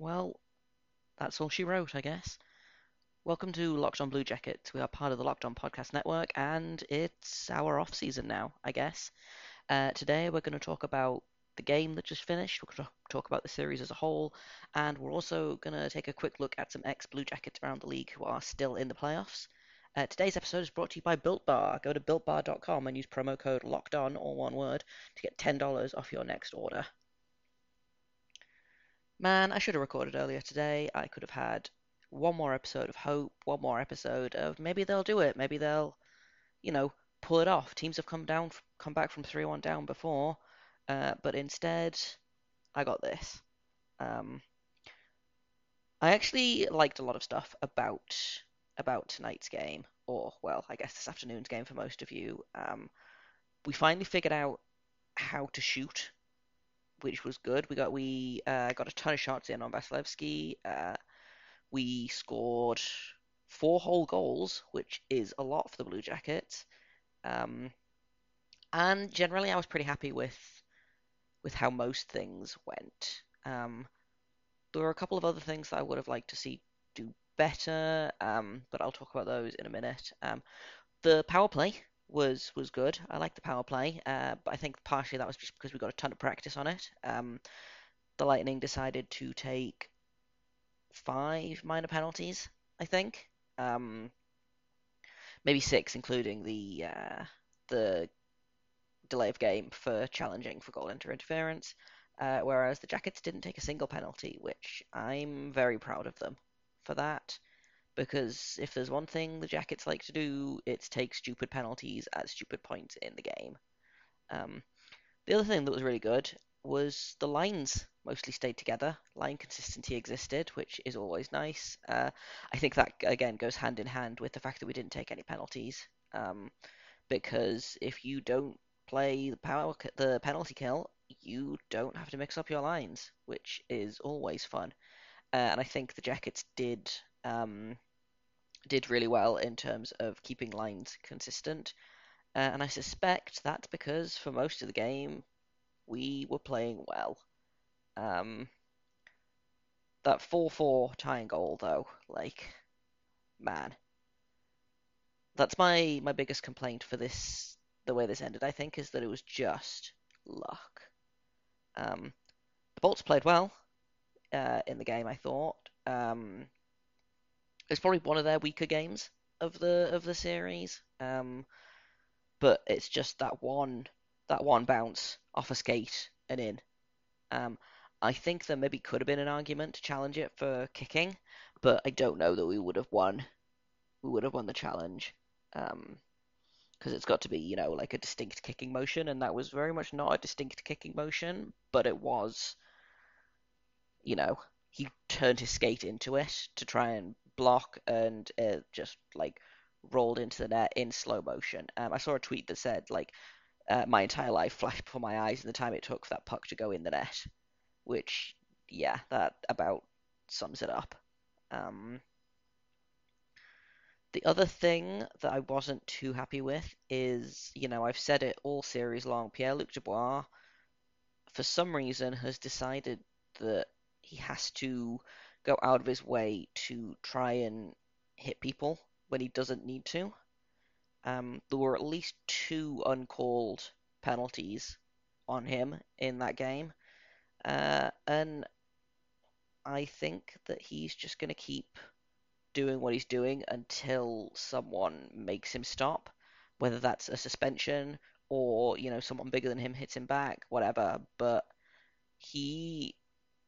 Well, that's all she wrote, I guess. Welcome to Locked On Blue Jackets. We are part of the Locked On Podcast Network, and it's our off season now, I guess. Uh, today we're going to talk about the game that just finished. We're going to talk about the series as a whole, and we're also going to take a quick look at some ex Blue Jackets around the league who are still in the playoffs. Uh, today's episode is brought to you by Built Bar. Go to builtbar.com and use promo code Locked On, all one word, to get $10 off your next order. Man, I should have recorded earlier today. I could have had one more episode of hope, one more episode of maybe they'll do it, maybe they'll, you know, pull it off. Teams have come down, come back from three-one down before, uh, but instead, I got this. Um, I actually liked a lot of stuff about about tonight's game, or well, I guess this afternoon's game for most of you. Um, we finally figured out how to shoot, which was good. We got we uh, got a ton of shots in on Vasilevskiy. Uh, we scored four whole goals, which is a lot for the Blue Jackets. Um, and generally, I was pretty happy with with how most things went. Um, there were a couple of other things that I would have liked to see do better, um, but I'll talk about those in a minute. Um, the power play was was good. I liked the power play, uh, but I think partially that was just because we got a ton of practice on it. Um, the Lightning decided to take five minor penalties, I think. Um, maybe six, including the uh, the delay of game for challenging for goal interference. Uh, whereas the Jackets didn't take a single penalty, which I'm very proud of them for that. Because if there's one thing the Jackets like to do, it's take stupid penalties at stupid points in the game. Um, the other thing that was really good was the lines mostly stayed together. Line consistency existed, which is always nice. Uh, I think that again goes hand in hand with the fact that we didn't take any penalties. Um, because if you don't play the power the penalty kill, you don't have to mix up your lines, which is always fun. Uh, and I think the Jackets did um, did really well in terms of keeping lines consistent. Uh, and I suspect that's because for most of the game we were playing well. Um, that 4-4 tying goal, though, like, man, that's my my biggest complaint for this the way this ended. I think is that it was just luck. Um, the Bolts played well uh, in the game. I thought um, it's probably one of their weaker games of the of the series. Um, but it's just that one that one bounce off a skate and in. Um, I think there maybe could have been an argument to challenge it for kicking, but I don't know that we would have won. We would have won the challenge. Um, because it's got to be, you know, like a distinct kicking motion, and that was very much not a distinct kicking motion, but it was, you know, he turned his skate into it to try and block, and just like rolled into the net in slow motion. Um, I saw a tweet that said like uh, my entire life flashed before my eyes in the time it took for that puck to go in the net, which yeah, that about sums it up. Um, the other thing that I wasn't too happy with is, you know, I've said it all series long. Pierre Luc Dubois, for some reason, has decided that he has to go out of his way to try and hit people when he doesn't need to. Um, there were at least two uncalled penalties on him in that game. Uh, and I think that he's just going to keep doing what he's doing until someone makes him stop, whether that's a suspension or, you know, someone bigger than him hits him back, whatever. But he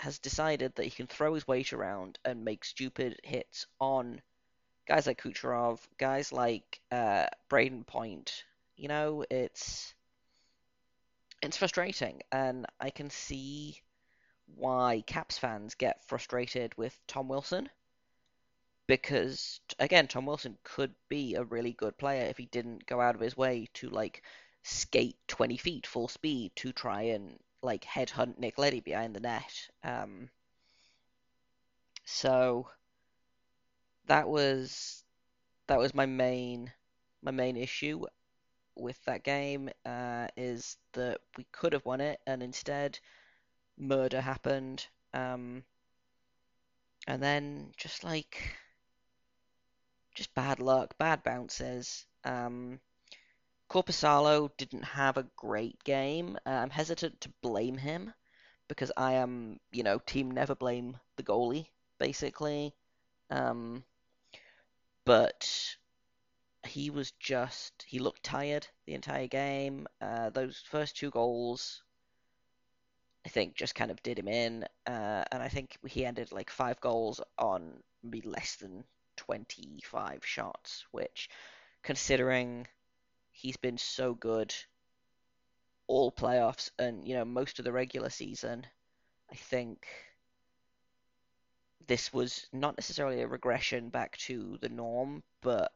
has decided that he can throw his weight around and make stupid hits on guys like Kucherov, guys like uh, Brayden Point. You know, it's it's frustrating, and I can see why Caps fans get frustrated with Tom Wilson because again, Tom Wilson could be a really good player if he didn't go out of his way to like skate 20 feet full speed to try and like headhunt Nick Leddy behind the net. Um, so that was that was my main my main issue with that game uh, is that we could have won it and instead murder happened. Um, and then just like just bad luck, bad bounces. Um, Korpisalo didn't have a great game. Uh, I'm hesitant to blame him because I am, you know, team never blame the goalie, basically. Um, but he was just, he looked tired the entire game. Uh, those first two goals, I think, just kind of did him in. Uh, and I think he ended like five goals on maybe less than 25 shots, which, considering he's been so good all playoffs and you know most of the regular season, I think this was not necessarily a regression back to the norm, but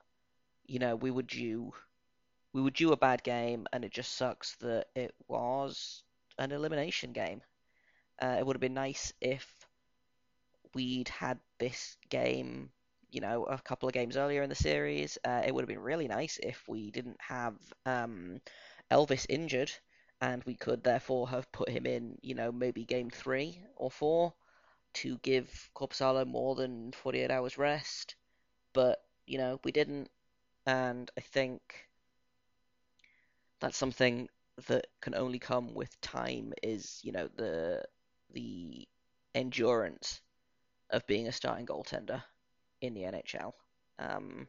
you know we were due we were due a bad game, and it just sucks that it was an elimination game. Uh, it would have been nice if we'd had this game, you know, a couple of games earlier in the series. Uh, it would have been really nice if we didn't have um, Elvis injured, and we could therefore have put him in, you know, maybe game three or four to give Korpisalo more than 48 hours rest. But, you know, we didn't, and I think that's something that can only come with time is, you know, the the endurance of being a starting goaltender in the NHL. Um,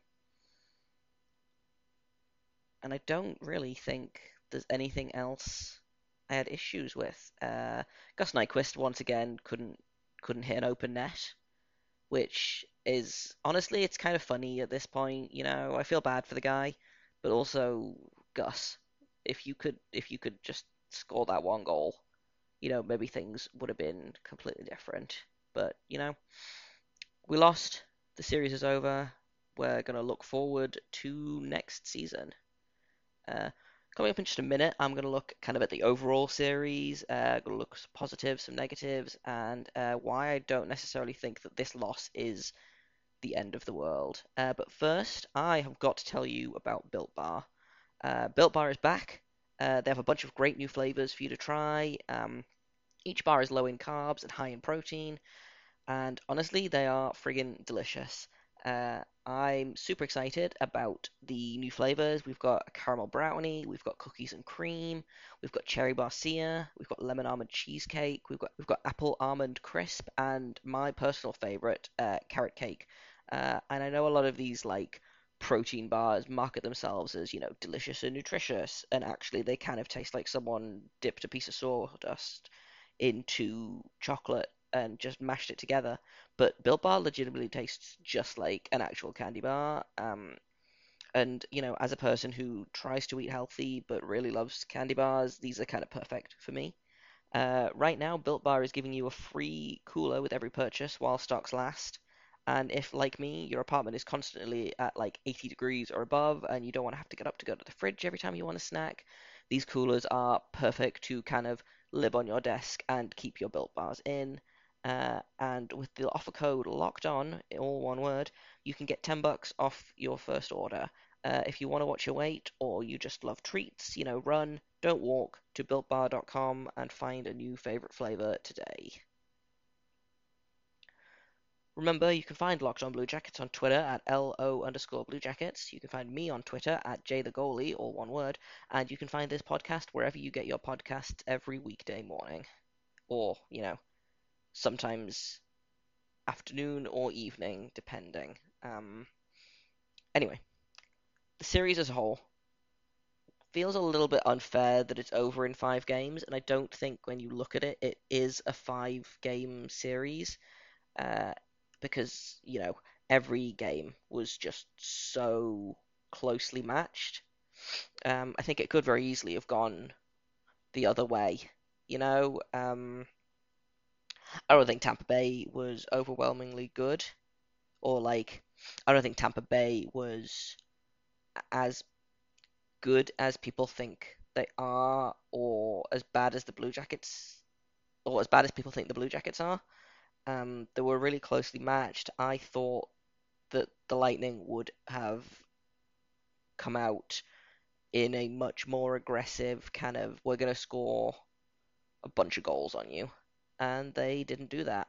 and I don't really think there's anything else I had issues with. Uh, Gus Nyquist once again couldn't couldn't hit an open net, which is honestly it's kind of funny at this point. You know, I feel bad for the guy, but also Gus, if you could if you could just score that one goal, you know, maybe things would have been completely different. But you know, we lost. The series is over. We're gonna look forward to next season. Uh, coming up in just a minute, I'm going to look kind of at the overall series, uh, going to look some positives, some negatives, and uh, why I don't necessarily think that this loss is the end of the world. Uh, but first, I have got to tell you about Built Bar. Uh, Built Bar is back. Uh, they have a bunch of great new flavors for you to try. Um, each bar is low in carbs and high in protein, and honestly, they are friggin' delicious. Uh, I'm super excited about the new flavors. We've got a caramel brownie, we've got cookies and cream, we've got cherry barcia, we've got lemon almond cheesecake, we've got we've got apple almond crisp, and my personal favorite, uh, carrot cake. Uh, and I know a lot of these like protein bars market themselves as you know delicious and nutritious, and actually they kind of taste like someone dipped a piece of sawdust into chocolate and just mashed it together. But Built Bar legitimately tastes just like an actual candy bar. Um, and you know, as a person who tries to eat healthy but really loves candy bars, these are kind of perfect for me. Uh, right now, Built Bar is giving you a free cooler with every purchase while stocks last. And if, like me, your apartment is constantly at like 80 degrees or above, and you don't want to have to get up to go to the fridge every time you want a snack, these coolers are perfect to kind of live on your desk and keep your Built Bars in. Uh, and with the offer code locked on, all one word, you can get 10 bucks off your first order. Uh, if you want to watch your weight or you just love treats, you know, run, don't walk to builtbar.com and find a new favorite flavor today. Remember, you can find Locked On Blue Jackets on Twitter at LO underscore Blue Jackets. You can find me on Twitter at J the Goalie, all one word. And you can find this podcast wherever you get your podcasts every weekday morning. Or, you know, sometimes afternoon or evening, depending. Um, anyway, the series as a whole feels a little bit unfair that it's over in five games, and I don't think when you look at it, it is a five game series uh, because, you know, every game was just so closely matched. Um, I think it could very easily have gone the other way. You know, um, I don't think Tampa Bay was overwhelmingly good, or like I don't think Tampa Bay was as good as people think they are, or as bad as the Blue Jackets, or as bad as people think the Blue Jackets are. Um, they were really closely matched. I thought that the Lightning would have come out in a much more aggressive kind of we're going to score a bunch of goals on you and they didn't do that.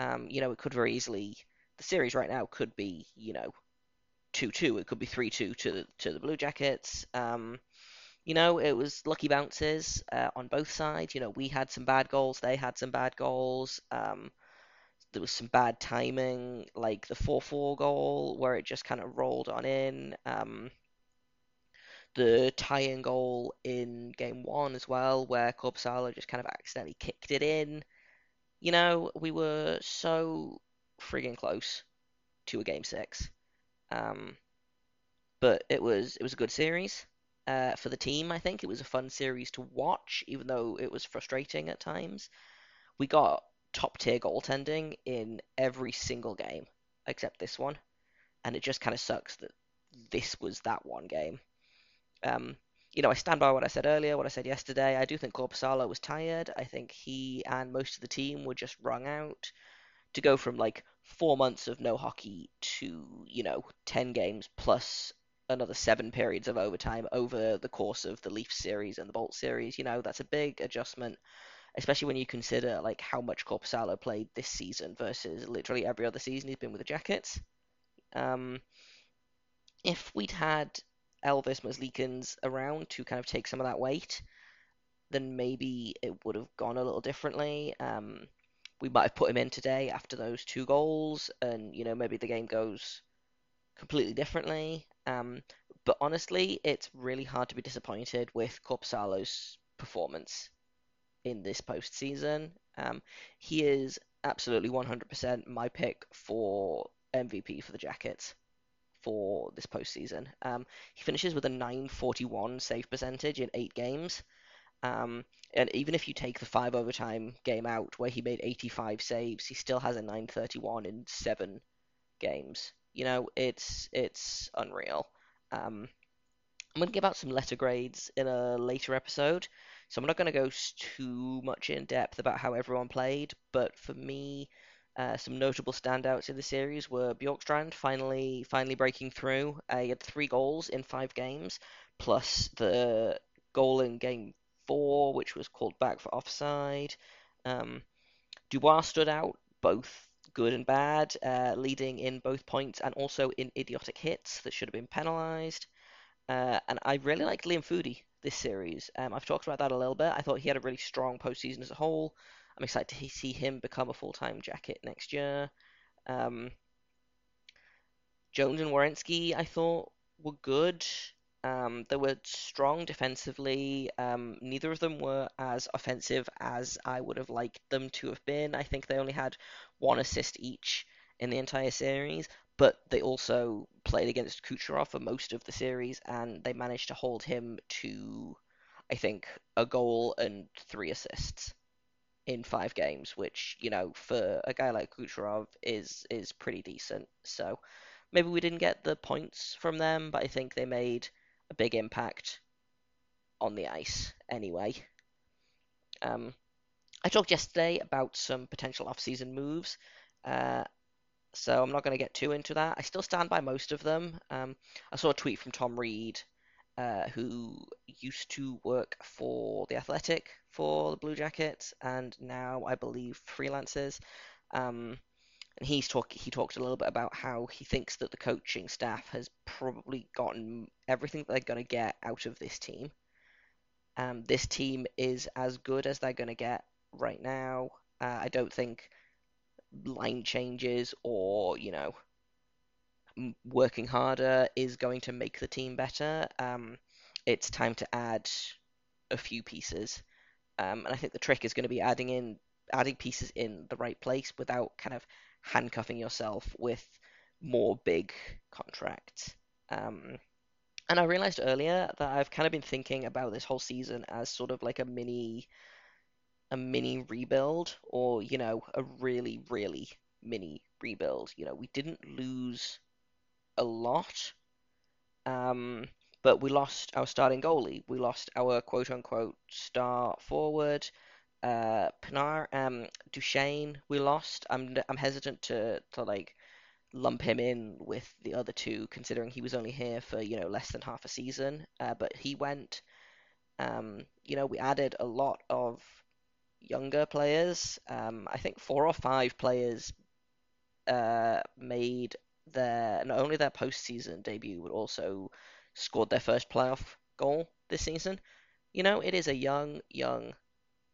Um, you know, it could very easily the series right now could be, you know, two two. It could be three two to the to the Blue Jackets. Um, you know, it was lucky bounces uh, on both sides. You know, we had some bad goals, they had some bad goals. Um, there was some bad timing, like the 4 4 goal, where it just kind of rolled on in. Um, the tying goal in game one as well, where Korpisalo just kind of accidentally kicked it in. You know, we were so frigging close to a game six. Um, but it was it was a good series uh, for the team. I think it was a fun series to watch, even though it was frustrating at times. We got top tier goaltending in every single game except this one, and it just kind of sucks that this was that one game. Um, you know, I stand by what I said earlier, what I said yesterday. I do think Korpisalo was tired. I think he and most of the team were just wrung out to go from like four months of no hockey to, you know, 10 games plus another seven periods of overtime over the course of the Leaf series and the Bolt series. You know, that's a big adjustment, especially when you consider like how much Korpisalo played this season versus literally every other season he's been with the Jackets. Um, if we'd had Elvis Merzlikins around to kind of take some of that weight, then maybe it would have gone a little differently. Um, we might have put him in today after those two goals, and you know maybe the game goes completely differently. Um, but honestly, it's really hard to be disappointed with Korpisalo's performance in this postseason. Um, he is absolutely 100% my pick for MVP for the Jackets for this postseason. Um, he finishes with a 941 save percentage in eight games. Um, and even if you take the five overtime game out where he made 85 saves, he still has a 931 in seven games. You know, it's it's unreal. Um, I'm going to give out some letter grades in a later episode, so I'm not going to go too much in depth about how everyone played. But for me, uh, some notable standouts in the series were Bjorkstrand finally finally breaking through. Uh, he had three goals in five games, plus the goal in game four, which was called back for offside. Um, Dubois stood out both good and bad, uh, leading in both points and also in idiotic hits that should have been penalised. Uh, and I really liked Liam Foudy this series. Um, I've talked about that a little bit. I thought he had a really strong postseason as a whole. I'm excited to see him become a full time jacket next year. Um, Jones and Werenski, I thought, were good. Um, they were strong defensively. Um, neither of them were as offensive as I would have liked them to have been. I think they only had one assist each in the entire series, but they also played against Kucherov for most of the series, and they managed to hold him to, I think, a goal and three assists in five games, which you know for a guy like Kucherov is is pretty decent. So maybe we didn't get the points from them, but I think they made a big impact on the ice anyway. Um, I talked yesterday about some potential off-season moves, uh, so I'm not going to get too into that. I still stand by most of them. Um, I saw a tweet from Tom Reed, uh, who used to work for the Athletic for the Blue Jackets, and now I believe freelances. Um, and he's talk he talked a little bit about how he thinks that the coaching staff has probably gotten everything they're going to get out of this team. Um, this team is as good as they're going to get right now. Uh, I don't think line changes or you know working harder is going to make the team better. Um, it's time to add a few pieces, um, and I think the trick is going to be adding in adding pieces in the right place without kind of handcuffing yourself with more big contracts. Um, and I realized earlier that I've kind of been thinking about this whole season as sort of like a mini a mini rebuild or you know a really really mini rebuild you know we didn't lose a lot um, but we lost our starting goalie we lost our quote unquote star forward uh, Panarin, um, Duchene, we lost. I'm I'm hesitant to to like lump him in with the other two, considering he was only here for you know less than half a season. Uh, but he went. Um, you know, we added a lot of younger players. Um, I think four or five players uh, made their not only their postseason debut, but also scored their first playoff goal this season. You know, it is a young, young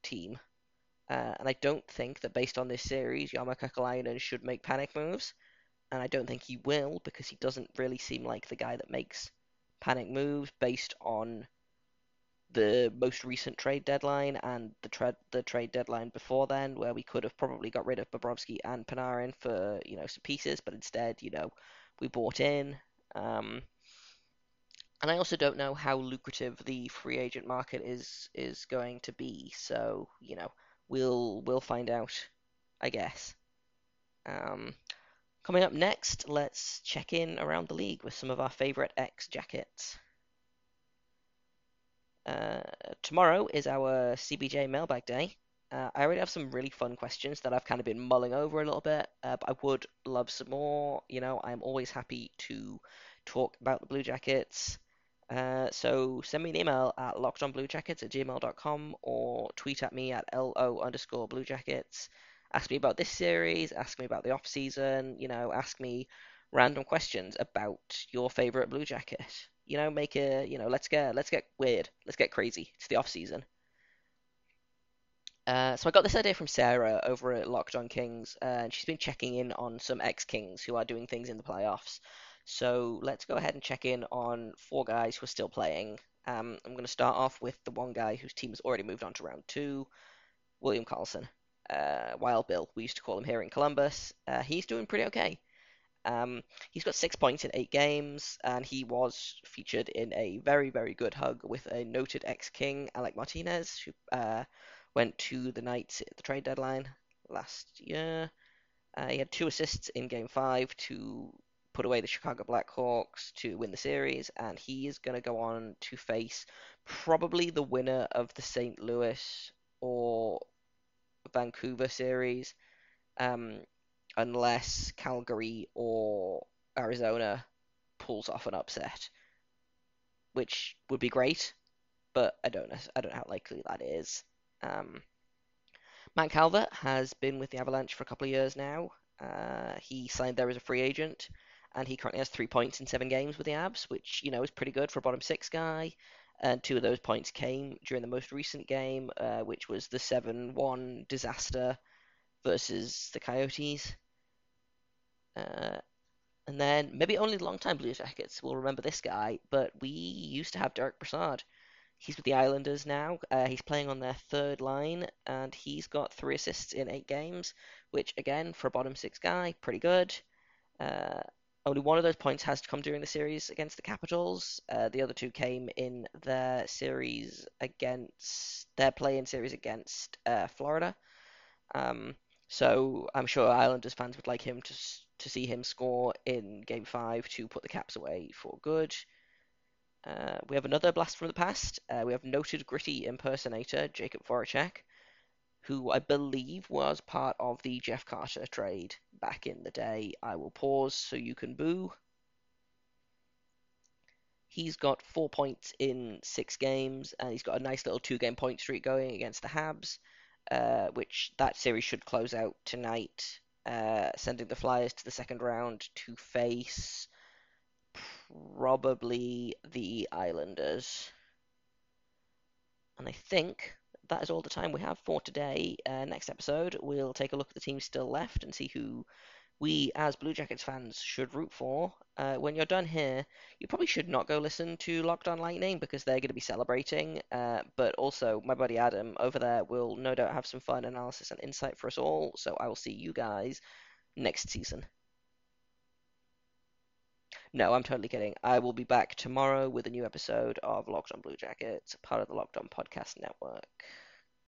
team. Uh, and I don't think that based on this series, Jarmo Kekalainen should make panic moves. And I don't think he will because he doesn't really seem like the guy that makes panic moves based on the most recent trade deadline and the trade the trade deadline before then, where we could have probably got rid of Bobrovsky and Panarin for you know some pieces, but instead you know we bought in. Um, and I also don't know how lucrative the free agent market is is going to be. So you know we'll we'll find out, I guess. Um, coming up next, let's check in around the league with some of our favorite X jackets. Uh, tomorrow is our CBJ mailbag day. Uh, I already have some really fun questions that I've kind of been mulling over a little bit, uh, but I would love some more. You know, I'm always happy to talk about the Blue Jackets. Uh, so send me an email at lockedonbluejackets at gmail.com or tweet at me at lo underscore bluejackets. Ask me about this series, ask me about the off season, you know, ask me random questions about your favorite Blue Jacket. You know, make a you know, let's get let's get weird, let's get crazy. It's the off season. Uh, so I got this idea from Sarah over at Locked On Kings, uh, and she's been checking in on some ex-Kings who are doing things in the playoffs. So let's go ahead and check in on four guys who are still playing. Um, I'm going to start off with the one guy whose team has already moved on to round two, William Karlsson, Uh, Wild Bill, we used to call him here in Columbus. Uh, he's doing pretty okay. Um, he's got six points in eight games, and he was featured in a very, very good hug with a noted ex-King, Alec Martinez, who uh, went to the Knights at the trade deadline last year. Uh, he had two assists in Game Five to put away the Chicago Blackhawks to win the series, and he is going to go on to face probably the winner of the St. Louis or Vancouver series, um, unless Calgary or Arizona pulls off an upset, which would be great, but I don't know. I don't know how likely that is. Um, Matt Calvert has been with the Avalanche for a couple of years now. Uh, he signed there as a free agent, and he currently has three points in seven games with the Abs, which you know is pretty good for a bottom six guy. And two of those points came during the most recent game, uh, which was the 7-1 disaster versus the Coyotes. Uh, and then maybe only long-time Blue Jackets will remember this guy, but we used to have Derick Brassard He's with the Islanders now. Uh, he's playing on their third line, and he's got three assists in eight games, which again for a bottom six guy, pretty good. Uh, only one of those points has to come during the series against the Capitals. Uh, the other two came in their series against their play-in series against uh, Florida. Um, so I'm sure Islanders fans would like him to to see him score in Game Five to put the Caps away for good. Uh, we have another blast from the past. Uh, we have noted gritty impersonator Jakub Voracek, who I believe was part of the Jeff Carter trade back in the day. I will pause so you can boo. He's got four points in six games, and he's got a nice little two-game point streak going against the Habs, uh, which that series should close out tonight, uh, sending the Flyers to the second round to face probably the Islanders. And I think that is all the time we have for today. Uh, next episode, we'll take a look at the teams still left and see who we, as Blue Jackets fans, should root for. Uh, when you're done here, you probably should not go listen to Locked On Lightning because they're going to be celebrating. Uh, but also, my buddy Adam over there will no doubt have some fun analysis and insight for us all. So I will see you guys next season. No, I'm totally kidding. I will be back tomorrow with a new episode of Locked On Blue Jackets, part of the Locked On Podcast Network.